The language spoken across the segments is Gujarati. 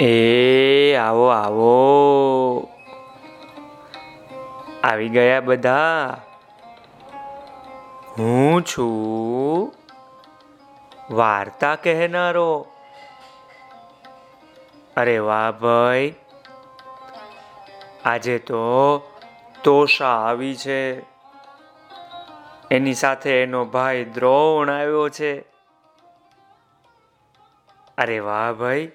એ, આવો આવો. આવી ગયા બધા. હું છું વાર્તા કહેનારો. અરે વાહ ભાઈ. આજે તો તોષા આવી છે. એની સાથે એનો ભાઈ દ્રોણ આવ્યો છે. અરે વાહ ભાઈ.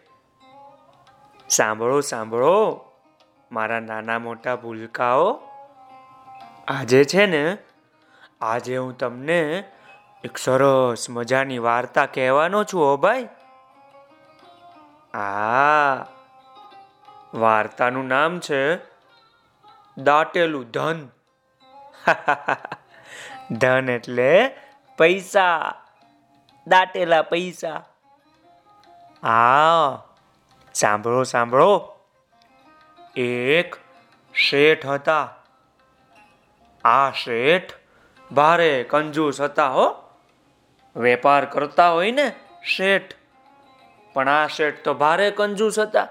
સાંભળો સાંભળો. મારા નાના મોટા ભૂલકાઓ, આજે છે ને, આજે હું તમને એક સરસ મજાની વાર્તા કહેવાનો છું, હો ભાઈ. આ વાર્તાનું નામ છે દાટેલું ધન. ધન એટલે પૈસા. દાટેલા પૈસા. હા સાંભળો સાંભળો. એક શેઠ હતા. આ શેઠ ભારે કંજૂસ હતા હો. વેપાર કરતા હોય ને શેઠ. પણ આ શેઠ તો ભારે કંજૂસ હતા.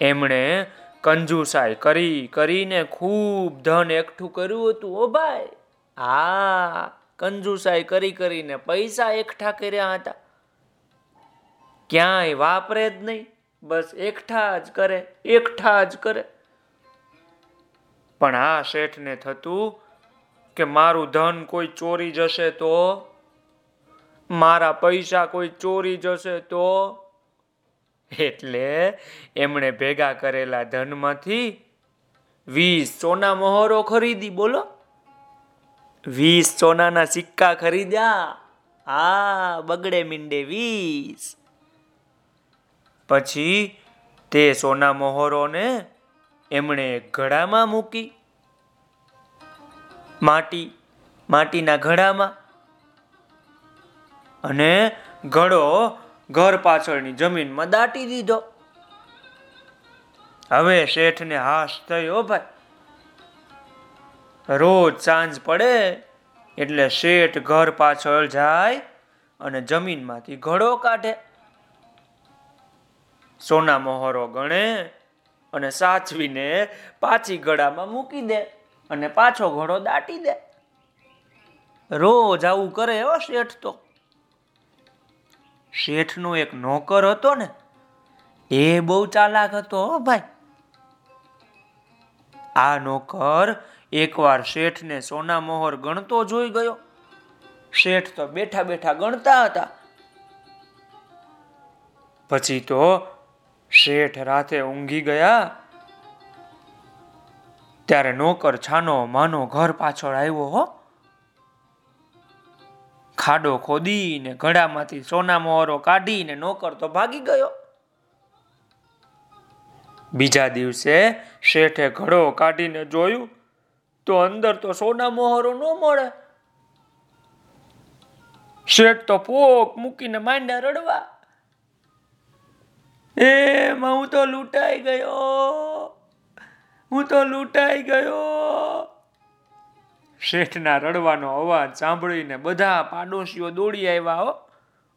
એમણે કંજુસાઈ કરી, કરીને ખૂબ ધન એકઠું કર્યું હતું ઓ ભાઈ. હા કંજુસાઈ કરી, કરીને પૈસા એકઠા કર્યા હતા. ક્યાંય વાપરે જ નહીં. બસ એકઠા જ કરે, એકઠા જ કરે. પણ આ શેઠને થતું કે મારું ધન કોઈ ચોરી જશે તો? મારા પૈસા કોઈ ચોરી જશે તો? એટલે એમણે ભેગા કરેલા ધનમાંથી વીસ સોના મોહરો ખરીદી, બોલો. વીસ સોનાના સિક્કા ખરીદ્યા. આ બગડે મીંડે વીસ. પછી તે સોના મોહરોને એમણે ઘડામાં મૂકી. માટી, માટીના ઘડામાં. અને ઘડો ઘર પાછળની જમીનમાં દાટી દીધો. હવે શેઠને હાશ થયો ભાઈ. રોજ સાંજ પડે એટલે શેઠ ઘર પાછળ જાય અને જમીનમાંથી ઘડો કાઢે. સોના મોહરો ગણે અને સાચવીને પાછી ગળામાં મૂકી દે અને પાછો ઘોડો દાટી દે. રોજ આવું કરે એવો શેઠ તો. શેઠનો એક નોકર હતો ને, એ બહુ ચાલાક હતો ભાઈ. આ નોકર એકવાર શેઠને સોના મોહર ગણતો જોઈ ગયો. શેઠ તો બેઠા બેઠા ગણતા હતા. પછી તો શેઠ રાતે ઊંઘી ગયા, ત્યારે નોકર છાનો માનો ઘર પાછળ આવ્યો હો. ખાડો ખોદીને ઘડામાંથી સોના મોહરો કાઢીને નોકર તો ભાગી ગયો. બીજા દિવસે શેઠે ઘડો કાઢીને જોયું, તો અંદર તો સોના મોહરો ન મળે. શેઠ તો પોક મૂકીને માંડ્યા રડવા. એમાં હું તો લૂંટાઈ ગયો. હું તો લૂંટાઈ ગયો. શેઠના રડવાનો અવાજ સાંભળીને બધા પાડોશીઓ દોડી આવ્યા હો.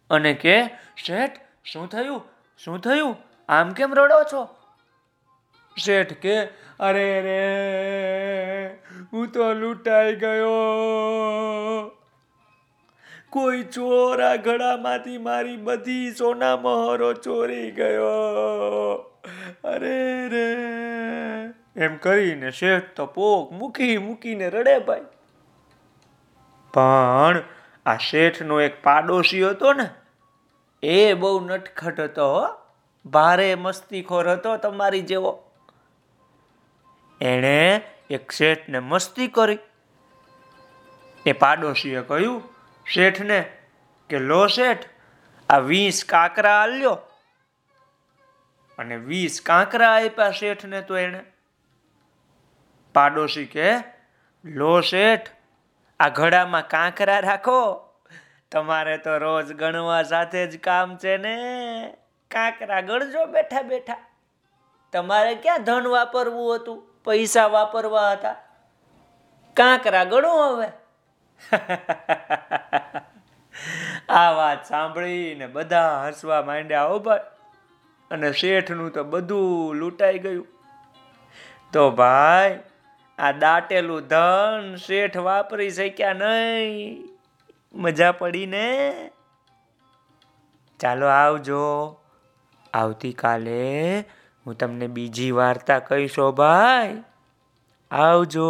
અને કે, શેઠ, શું થયું? શું થયું? આમ કેમ રડો છો? શેઠ કે, અરે રે, હું તો લૂંટાઈ ગયો. કોઈ ચોર આ ઘડામાંથી મારી બધી સોના મહોરો ચોરી ગયો. અરે રે. એમ કરીને શેઠ તો પોક મૂકી મૂકીને રડે ભાઈ. પણ આ શેઠનો એક પાડોશી હતો ને, એ બહુ નટખટ હતો ભારે મસ્તીખોર હતો તમારી જેવો. એણે એક શેઠને મસ્તી કરી. એ પાડોશીએ કહ્યું શેઠને કે, લો શેઠ, આ વીસ કાંકરા આલ્યો. અને વીસ કાંકરા આપ્યા શેઠને તો એને પાડોશી કે, લો શેઠ, આ ઘડામાં કાંકરા રાખો. તમારે તો રોજ ગણવા સાથે જ કામ છે ને. કાંકરા ગણજો બેઠા બેઠા. તમારે ક્યાં ધન વાપરવું હતું? પૈસા વાપરવા હતા. કાંકરા ગણો હવે. આ વાત સાંભળીને બધા હસવા માંડ્યા, હો ભાઈ. અને શેઠનું તો બધું લૂંટાઈ ગયું. તો ભાઈ, આ દાટેલું ધન શેઠ વાપરી શક્યા નહીં. મજા પડી ને? ચાલો આવજો. આવતીકાલે હું તમને બીજી વાર્તા કહીશો ભાઈ. આવજો.